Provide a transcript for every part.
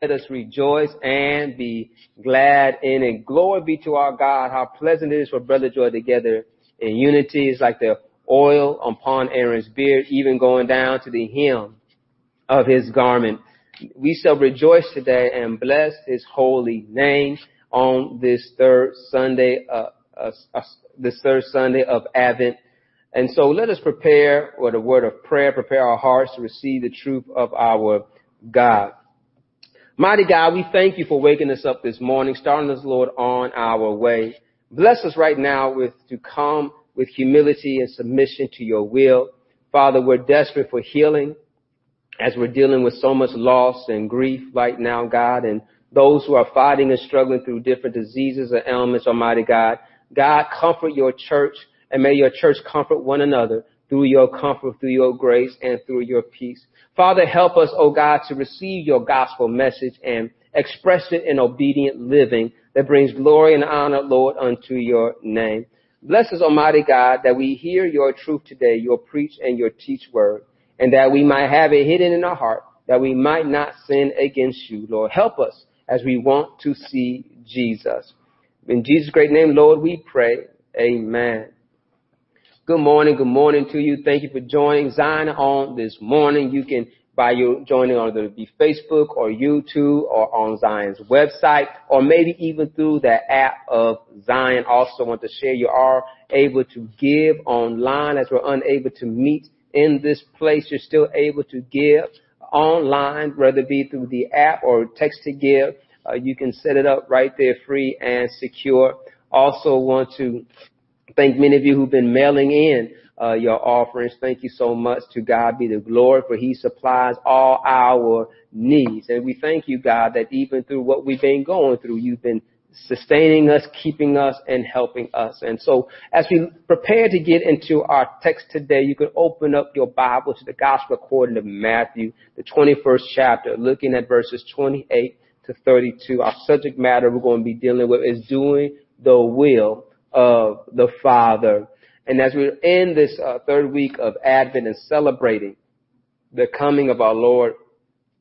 Let us rejoice and be glad in it. Glory be to our God. How pleasant it is for brother joy together in unity. It's like the oil upon Aaron's beard, even going down to the hem of his garment. We shall rejoice today and bless his holy name on this third Sunday, uh, uh, uh, this third Sunday of Advent. And so let us prepare with a word of prayer, prepare our hearts to receive the truth of our God. Mighty God, we thank you for waking us up this morning, starting us, Lord, on our way. Bless us right now with to come with humility and submission to your will. Father, we're desperate for healing as we're dealing with so much loss and grief right now, God, and those who are fighting and struggling through different diseases or ailments, Almighty God. God, comfort your church and may your church comfort one another through your comfort, through your grace, and through your peace. Father, help us, oh God, to receive your gospel message and express it in obedient living that brings glory and honor, Lord, unto your name. Bless us, Almighty God, that we hear your truth today, your preach and your teach word, and that we might have it hidden in our heart, that we might not sin against you, Lord. Help us as we want to see Jesus. In Jesus' great name, Lord, we pray. Amen. Good morning. Good morning to you. Thank you for joining Zion on this morning. You can, by you joining on the be Facebook or YouTube or on Zion's website or maybe even through the app of Zion. Also want to share you are able to give online as we're unable to meet in this place. You're still able to give online, whether it be through the app or text to give. Uh, you can set it up right there free and secure. Also want to thank many of you who've been mailing in uh, your offerings. Thank you so much. To God be the glory, for He supplies all our needs. And we thank you, God, that even through what we've been going through, you've been sustaining us, keeping us, and helping us. And so as we prepare to get into our text today, you can open up your Bible to the Gospel according to Matthew, the 21st chapter, looking at verses 28 to 32. Our subject matter we're going to be dealing with is doing the will of the Father. And as we're in this uh, third week of Advent and celebrating the coming of our Lord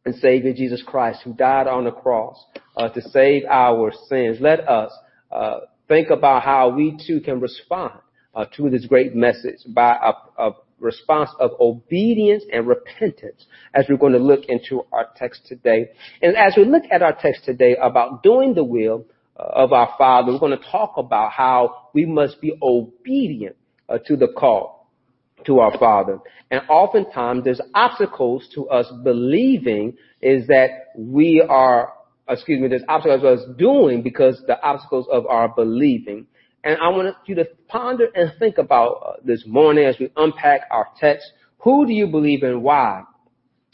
and Savior Jesus Christ, who died on the cross uh, to save our sins, let us uh, think about how we too can respond uh, to this great message by a, a response of obedience and repentance as we're going to look into our text today. And as we look at our text today about doing the will of our Father, we're going to talk about how we must be obedient uh, to the call to our Father. And oftentimes there's obstacles to us believing is that we are, excuse me, there's obstacles to us doing because the obstacles of our believing. And I want you to ponder and think about uh, this morning as we unpack our text. Who do you believe and why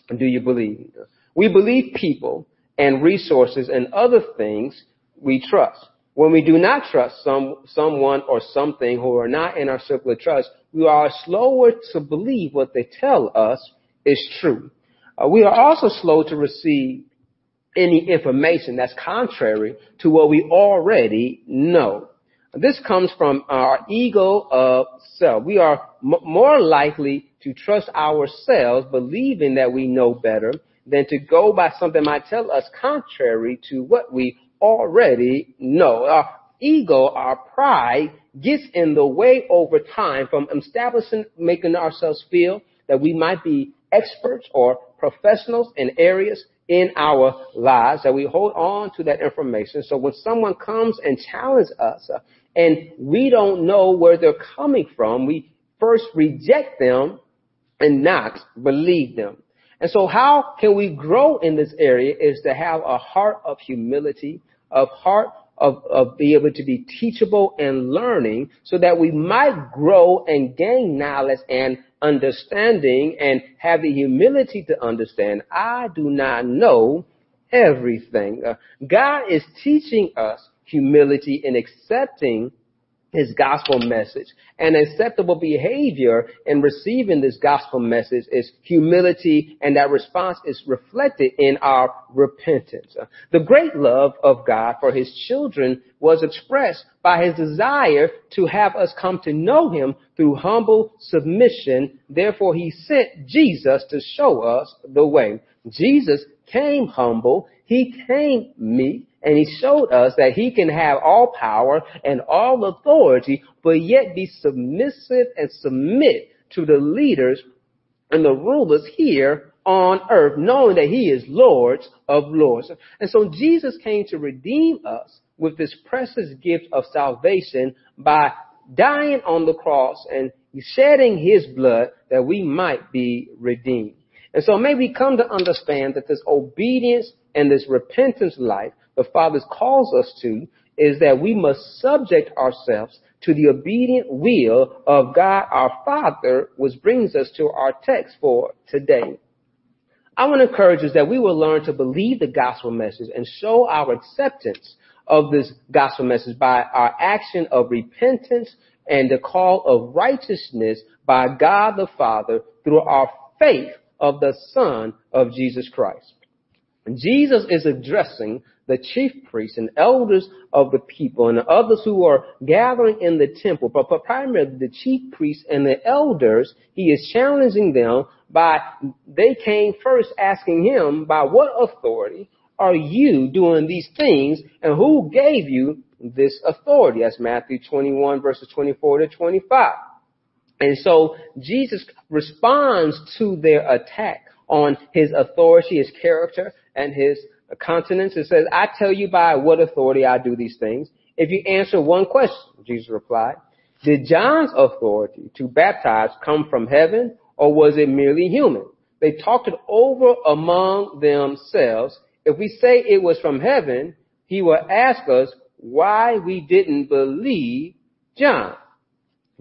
do you believe? We believe people and resources and other things we trust. When we do not trust some, someone or something who are not in our circle of trust, we are slower to believe what they tell us is true. Uh, we are also slow to receive any information that's contrary to what we already know. This comes from our ego of self. We are m- more likely to trust ourselves, believing that we know better, than to go by something that might tell us contrary to what we already know. Our ego, our pride gets in the way over time from establishing, making ourselves feel that we might be experts or professionals in areas in our lives that we hold on to that information. So when someone comes and challenges us uh, and we don't know where they're coming from, we first reject them and not believe them. And so how can we grow in this area is to have a heart of humility, of heart of, of be able to be teachable and learning so that we might grow and gain knowledge and understanding and have the humility to understand I do not know everything. Uh, God is teaching us humility in accepting his gospel message. And acceptable behavior in receiving this gospel message is humility, and that response is reflected in our repentance. The great love of God for his children was expressed by his desire to have us come to know him through humble submission. Therefore, he sent Jesus to show us the way. Jesus came humble. He came me and he showed us that he can have all power and all authority, but yet be submissive and submit to the leaders and the rulers here on earth, knowing that he is Lord of Lords. And so Jesus came to redeem us with this precious gift of salvation by dying on the cross and shedding his blood that we might be redeemed. And so may we come to understand that this obedience and this repentance life the Father calls us to is that we must subject ourselves to the obedient will of God our Father, which brings us to our text for today. I want to encourage us that we will learn to believe the gospel message and show our acceptance of this gospel message by our action of repentance and the call of righteousness by God the Father through our faith of the Son of Jesus Christ. Jesus is addressing the chief priests and elders of the people and the others who are gathering in the temple, but primarily the chief priests and the elders, he is challenging them by, they came first asking him, by what authority are you doing these things and who gave you this authority? That's Matthew 21 verses 24 to 25. And so Jesus responds to their attack on his authority, his character, and his countenance It says, I tell you by what authority I do these things. If you answer one question, Jesus replied, did John's authority to baptize come from heaven or was it merely human? They talked it over among themselves. If we say it was from heaven, he will ask us why we didn't believe John.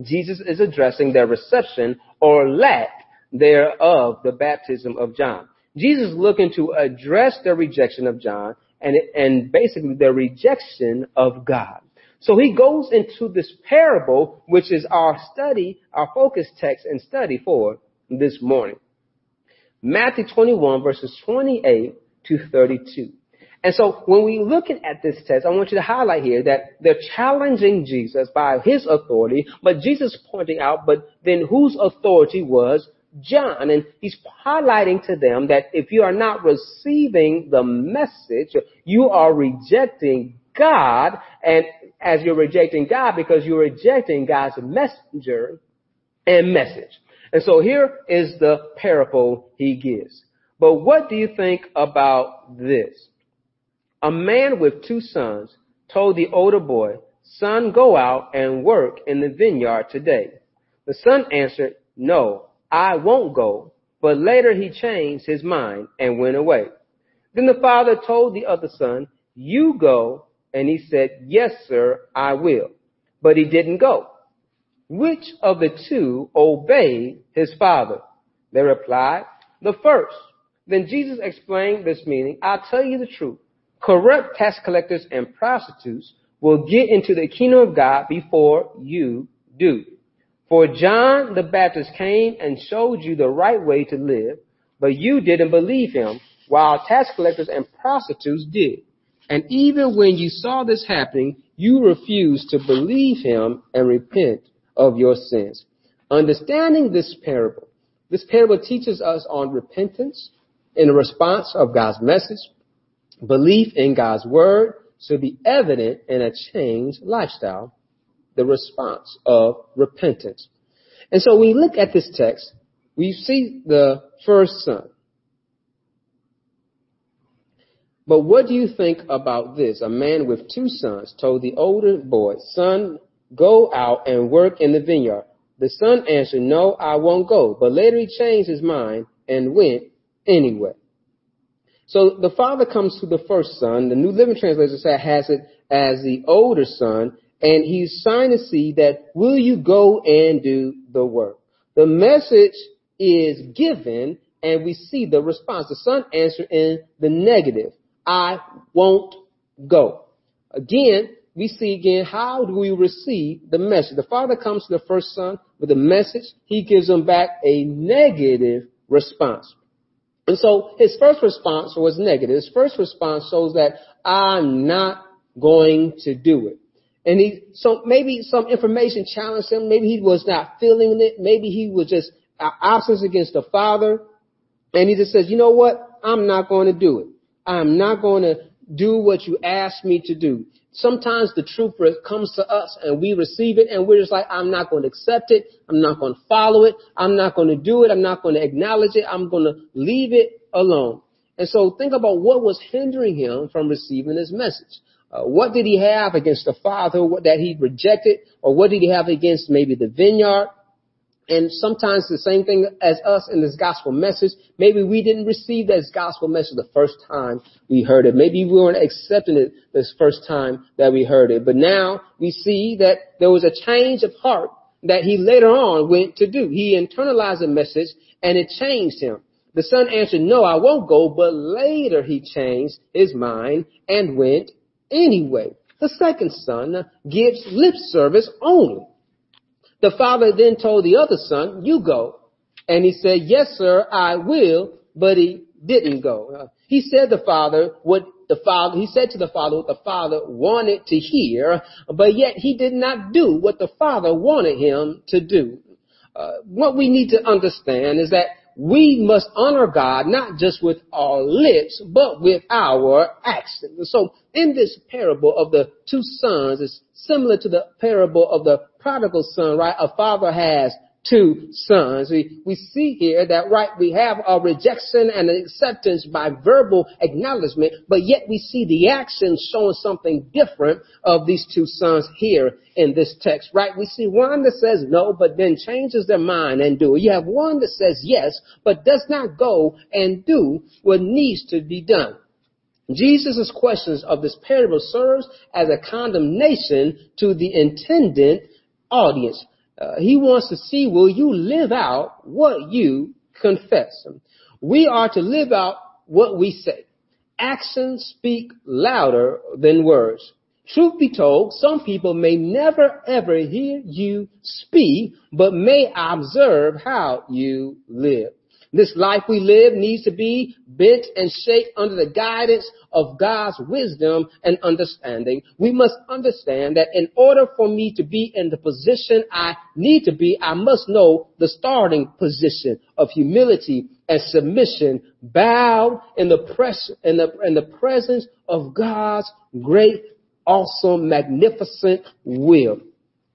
Jesus is addressing their reception or lack thereof the baptism of John. Jesus is looking to address their rejection of John and, and basically their rejection of God. So he goes into this parable, which is our study, our focus text and study for this morning. Matthew 21 verses 28 to 32. And so when we looking at this text, I want you to highlight here that they're challenging Jesus by his authority, but Jesus pointing out, but then whose authority was John, and he's highlighting to them that if you are not receiving the message, you are rejecting God, and as you're rejecting God because you're rejecting God's messenger and message. And so here is the parable he gives. But what do you think about this? A man with two sons told the older boy, son, go out and work in the vineyard today. The son answered, no, I won't go. But later he changed his mind and went away. Then the father told the other son, you go. And he said, yes, sir, I will. But he didn't go. Which of the two obeyed his father? They replied, the first. Then Jesus explained this meaning. I'll tell you the truth. Corrupt tax collectors and prostitutes will get into the kingdom of God before you do. For John the Baptist came and showed you the right way to live, but you didn't believe him, while tax collectors and prostitutes did. And even when you saw this happening, you refused to believe him and repent of your sins. Understanding this parable, this parable teaches us on repentance in the response of God's message. Belief in God's word should be evident in a changed lifestyle the response of repentance. And so when we look at this text, we see the first son. But what do you think about this? A man with two sons told the older boy, son, go out and work in the vineyard. The son answered, no, I won't go. But later he changed his mind and went anyway. So the father comes to the first son. The New Living Translation says has it as the older son and he's trying to see that will you go and do the work? The message is given and we see the response. The son answered in the negative. I won't go. Again, we see again how do we receive the message. The father comes to the first son with a message. He gives him back a negative response. And so his first response was negative. His first response shows that I'm not going to do it. And he, so maybe some information challenged him. Maybe he was not feeling it. Maybe he was just uh, absence against the father. And he just says, you know what? I'm not going to do it. I'm not going to do what you asked me to do. Sometimes the truth comes to us and we receive it and we're just like, I'm not going to accept it. I'm not going to follow it. I'm not going to do it. I'm not going to acknowledge it. I'm going to leave it alone. And so think about what was hindering him from receiving this message. Uh, what did he have against the father that he rejected or what did he have against maybe the vineyard? And sometimes the same thing as us in this gospel message. Maybe we didn't receive this gospel message the first time we heard it. Maybe we weren't accepting it this first time that we heard it. But now we see that there was a change of heart that he later on went to do. He internalized the message and it changed him. The son answered, no, I won't go. But later he changed his mind and went anyway. The second son gives lip service only. The father then told the other son, you go. And he said, yes, sir, I will, but he didn't go. He said the father what the father, he said to the father what the father wanted to hear, but yet he did not do what the father wanted him to do. Uh, what we need to understand is that we must honor God not just with our lips, but with our actions. And So in this parable of the two sons, it's similar to the parable of the prodigal son, right? A father has two sons. We, we see here that, right, we have a rejection and an acceptance by verbal acknowledgement, but yet we see the actions showing something different of these two sons here in this text, right? We see one that says no, but then changes their mind and do it. You have one that says yes, but does not go and do what needs to be done. Jesus' questions of this parable serves as a condemnation to the intended audience. Uh, he wants to see, will you live out what you confess? We are to live out what we say. Actions speak louder than words. Truth be told, some people may never ever hear you speak, but may observe how you live. This life we live needs to be bent and shaped under the guidance of God's wisdom and understanding. We must understand that in order for me to be in the position I need to be, I must know the starting position of humility and submission, bowed in the, in the, in the presence of God's great, awesome, magnificent will.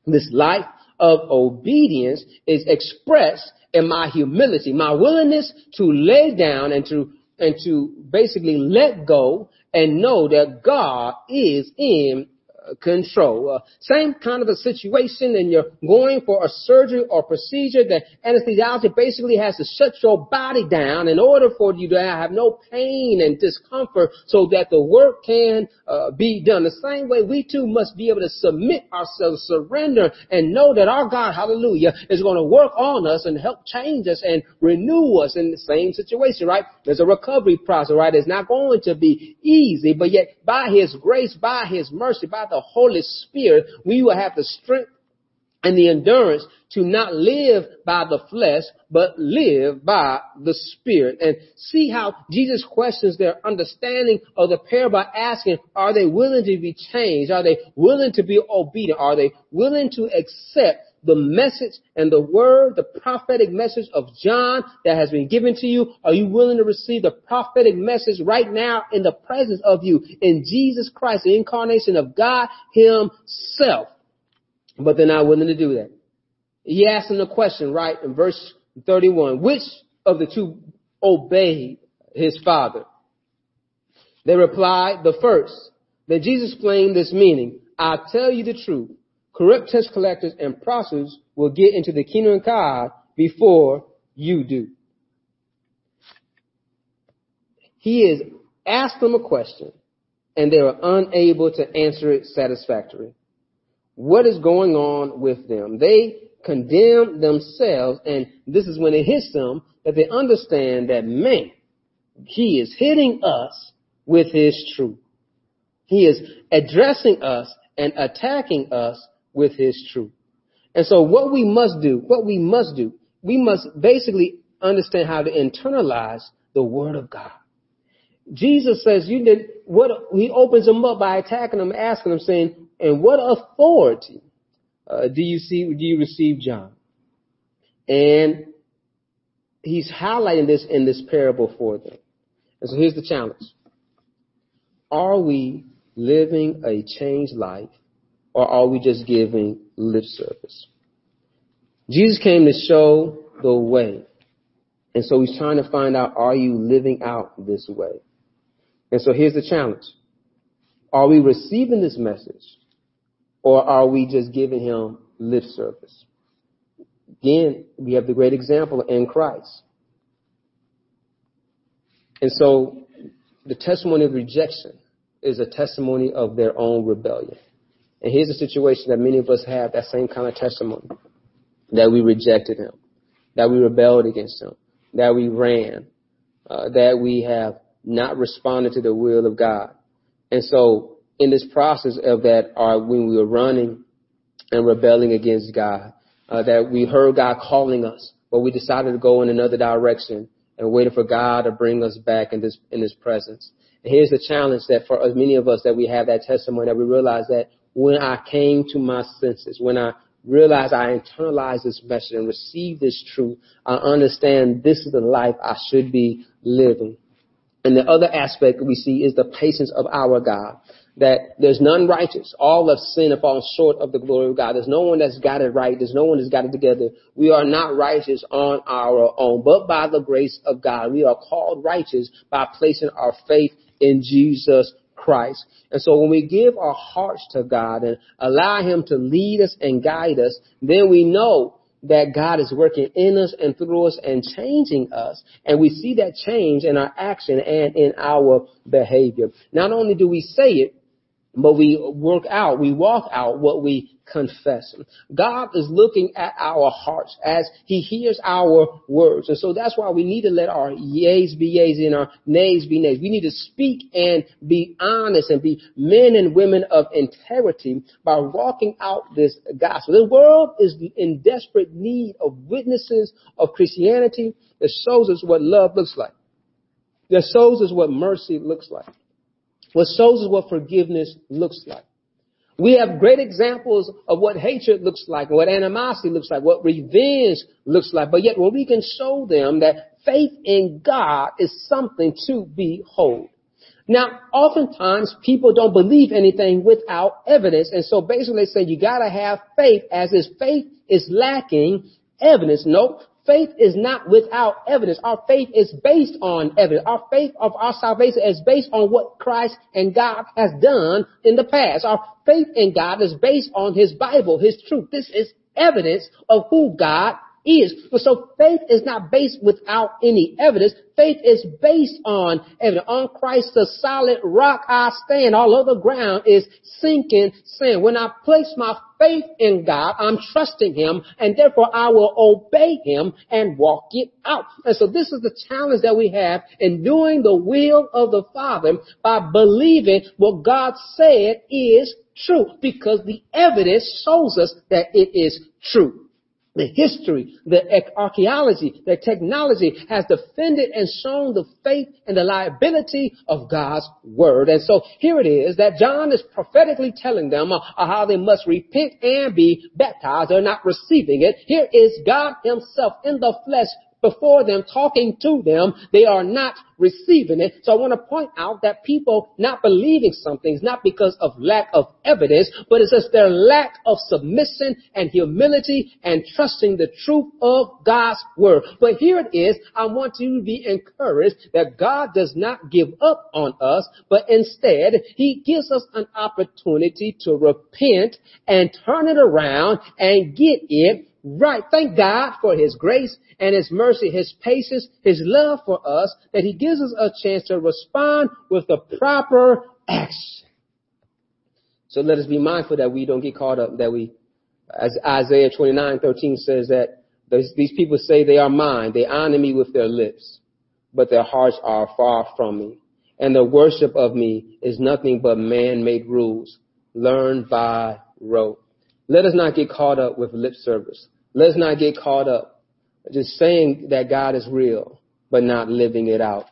This life of obedience is expressed in my humility, my willingness to lay down and to and to basically let go and know that God is in control. Uh, same kind of a situation and you're going for a surgery or procedure that anesthesiology basically has to shut your body down in order for you to have no pain and discomfort so that the work can uh, be done. The same way we too must be able to submit ourselves, surrender and know that our God, hallelujah, is going to work on us and help change us and renew us in the same situation, right? There's a recovery process, right? It's not going to be easy, but yet by His grace, by His mercy, by the the Holy Spirit, we will have the strength and the endurance to not live by the flesh, but live by the Spirit. And see how Jesus questions their understanding of the parable by asking, are they willing to be changed? Are they willing to be obedient? Are they willing to accept the message and the word, the prophetic message of John that has been given to you? Are you willing to receive the prophetic message right now in the presence of you in Jesus Christ, the incarnation of God himself? But they're not willing to do that. He asked them the question, right, in verse 31, which of the two obeyed his father? They replied, the first. Then Jesus explained this meaning. I tell you the truth corrupt tax collectors and prostitutes will get into the kingdom of God before you do. He is asked them a question and they are unable to answer it satisfactorily. What is going on with them? They condemn themselves and this is when it hits them that they understand that man, he is hitting us with his truth. He is addressing us and attacking us with his truth. And so what we must do, what we must do, we must basically understand how to internalize the word of God. Jesus says you did what he opens them up by attacking them, asking them, saying, and what authority uh, do you see, do you receive John? And he's highlighting this in this parable for them. And so here's the challenge. Are we living a changed life or are we just giving lip service? Jesus came to show the way. And so he's trying to find out, are you living out this way? And so here's the challenge. Are we receiving this message or are we just giving him lip service? Again, we have the great example in Christ. And so the testimony of rejection is a testimony of their own rebellion. And here's a situation that many of us have that same kind of testimony that we rejected him, that we rebelled against him, that we ran, uh, that we have not responded to the will of God. And so in this process of that, uh, when we were running and rebelling against God, uh, that we heard God calling us, but we decided to go in another direction and waited for God to bring us back in this in His presence. And here's the challenge that for many of us that we have that testimony that we realize that when I came to my senses, when I realized I internalized this message and received this truth, I understand this is the life I should be living. And the other aspect we see is the patience of our God that there's none righteous. All have sinned and fallen short of the glory of God. There's no one that's got it right. There's no one that's got it together. We are not righteous on our own, but by the grace of God. We are called righteous by placing our faith in Jesus Christ. And so when we give our hearts to God and allow Him to lead us and guide us, then we know that God is working in us and through us and changing us. And we see that change in our action and in our behavior. Not only do we say it, but we work out, we walk out what we confess. God is looking at our hearts as He hears our words. And so that's why we need to let our yeas be yeas and our nays be nays. We need to speak and be honest and be men and women of integrity by walking out this gospel. The world is in desperate need of witnesses of Christianity that shows us what love looks like. That shows us what mercy looks like. What shows us what forgiveness looks like. We have great examples of what hatred looks like, what animosity looks like, what revenge looks like. But yet when we can show them that faith in God is something to behold. Now, oftentimes people don't believe anything without evidence. And so basically they say you gotta have faith as if faith is lacking evidence. Nope. Faith is not without evidence. Our faith is based on evidence. Our faith of our salvation is based on what Christ and God has done in the past. Our faith in God is based on His Bible, His truth. This is evidence of who God is. So faith is not based without any evidence. Faith is based on evidence. On Christ, the solid rock I stand. All other ground is sinking sand. When I place my faith in God, I'm trusting Him, and therefore I will obey Him and walk it out. And so this is the challenge that we have in doing the will of the Father by believing what God said is true, because the evidence shows us that it is true the history, the archaeology, the technology has defended and shown the faith and the liability of God's word. And so here it is that John is prophetically telling them uh, how they must repent and be baptized. They're not receiving it. Here is God himself in the flesh before them, talking to them, they are not receiving it. So I want to point out that people not believing something is not because of lack of evidence, but it's just their lack of submission and humility and trusting the truth of God's word. But here it is. I want you to be encouraged that God does not give up on us, but instead he gives us an opportunity to repent and turn it around and get it right. Thank God for His grace and His mercy, His patience, His love for us, that He gives us a chance to respond with the proper action. So let us be mindful that we don't get caught up, that we, as Isaiah 29, 13 says that these people say they are mine. They honor me with their lips, but their hearts are far from me. And the worship of me is nothing but man-made rules learned by rote. Let us not get caught up with lip service. Let's not get caught up just saying that God is real, but not living it out.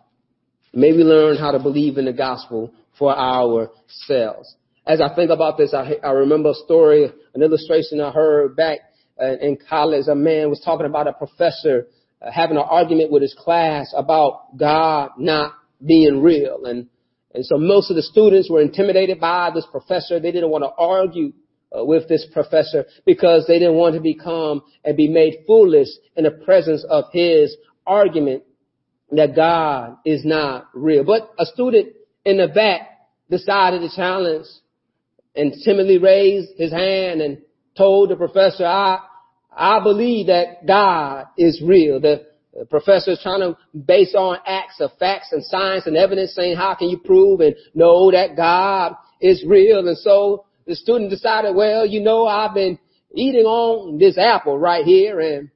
Maybe learn how to believe in the gospel for ourselves. As I think about this, I, I remember a story, an illustration I heard back uh, in college. A man was talking about a professor uh, having an argument with his class about God not being real. And And so most of the students were intimidated by this professor. They didn't want to argue uh, with this professor because they didn't want to become and be made foolish in the presence of his argument that God is not real. But a student in the back decided to challenge and timidly raised his hand and told the professor, I, I believe that God is real. The professor is trying to base on acts of facts and science and evidence saying how can you prove and know that God is real. And so the student decided, well, you know, I've been eating on this apple right here and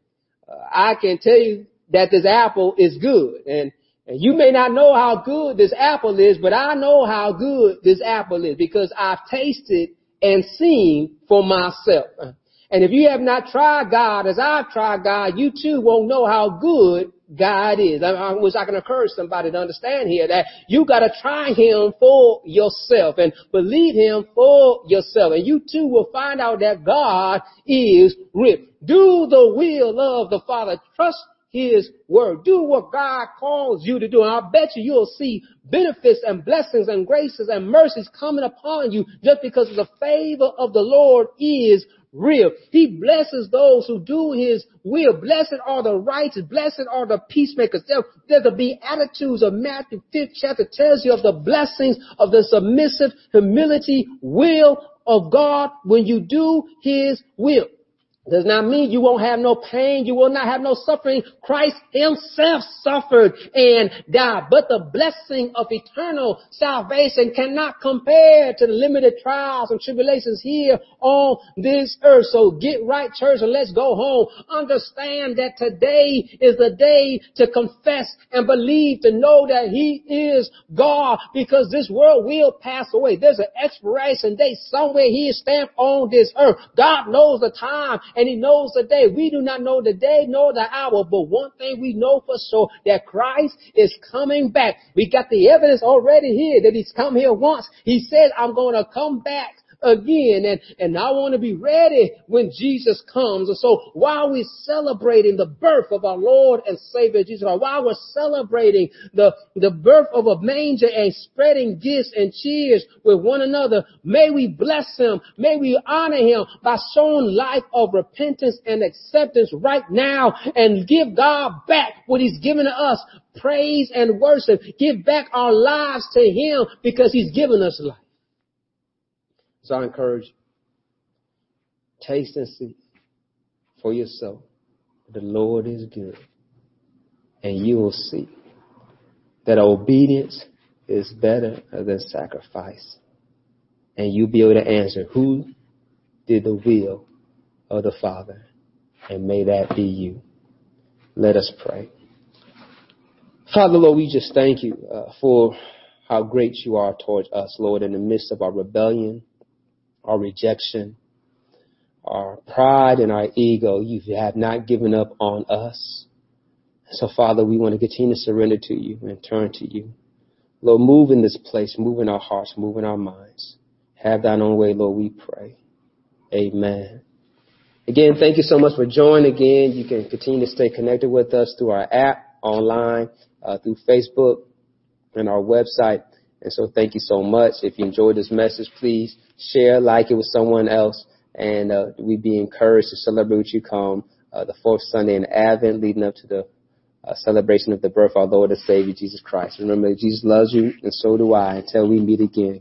uh, I can tell you that this apple is good. And, and you may not know how good this apple is, but I know how good this apple is because I've tasted and seen for myself. And if you have not tried God as I've tried God, you too won't know how good God is. I wish I can encourage somebody to understand here that you gotta try Him for yourself and believe Him for yourself. And you too will find out that God is real. Do the will of the Father. Trust his word. Do what God calls you to do. And I bet you you'll see benefits and blessings and graces and mercies coming upon you just because the favor of the Lord is real. He blesses those who do his will. Blessed are the righteous. Blessed are the peacemakers. There, there the beatitudes of Matthew 5th chapter tells you of the blessings of the submissive humility will of God when you do his will does not mean you won't have no pain. You will not have no suffering. Christ himself suffered and died. But the blessing of eternal salvation cannot compare to the limited trials and tribulations here on this earth. So get right, church, and let's go home. Understand that today is the day to confess and believe, to know that he is God because this world will pass away. There's an expiration date somewhere he is stamped on this earth. God knows the time and he knows the day. We do not know the day nor the hour, but one thing we know for sure that Christ is coming back. We got the evidence already here that he's come here once. He said, I'm going to come back again. And, and I want to be ready when Jesus comes. And so while we're celebrating the birth of our Lord and Savior Jesus, while we're celebrating the, the birth of a manger and spreading gifts and cheers with one another, may we bless him. May we honor him by showing life of repentance and acceptance right now and give God back what he's given to us. Praise and worship. Give back our lives to him because he's given us life. So I encourage you, taste and see for yourself. The Lord is good. And you will see that obedience is better than sacrifice. And you'll be able to answer who did the will of the Father. And may that be you. Let us pray. Father, Lord, we just thank you uh, for how great you are towards us, Lord, in the midst of our rebellion, our rejection, our pride and our ego. You have not given up on us. So Father, we want to continue to surrender to you and turn to you. Lord, move in this place, move in our hearts, move in our minds. Have thine own way, Lord, we pray. Amen. Again, thank you so much for joining again. You can continue to stay connected with us through our app, online, uh, through Facebook, and our website. And so thank you so much. If you enjoyed this message, please share, like it with someone else, and uh, we'd be encouraged to celebrate what you come uh, the fourth Sunday in Advent, leading up to the uh, celebration of the birth of our Lord and Savior Jesus Christ. Remember, Jesus loves you, and so do I. Until we meet again.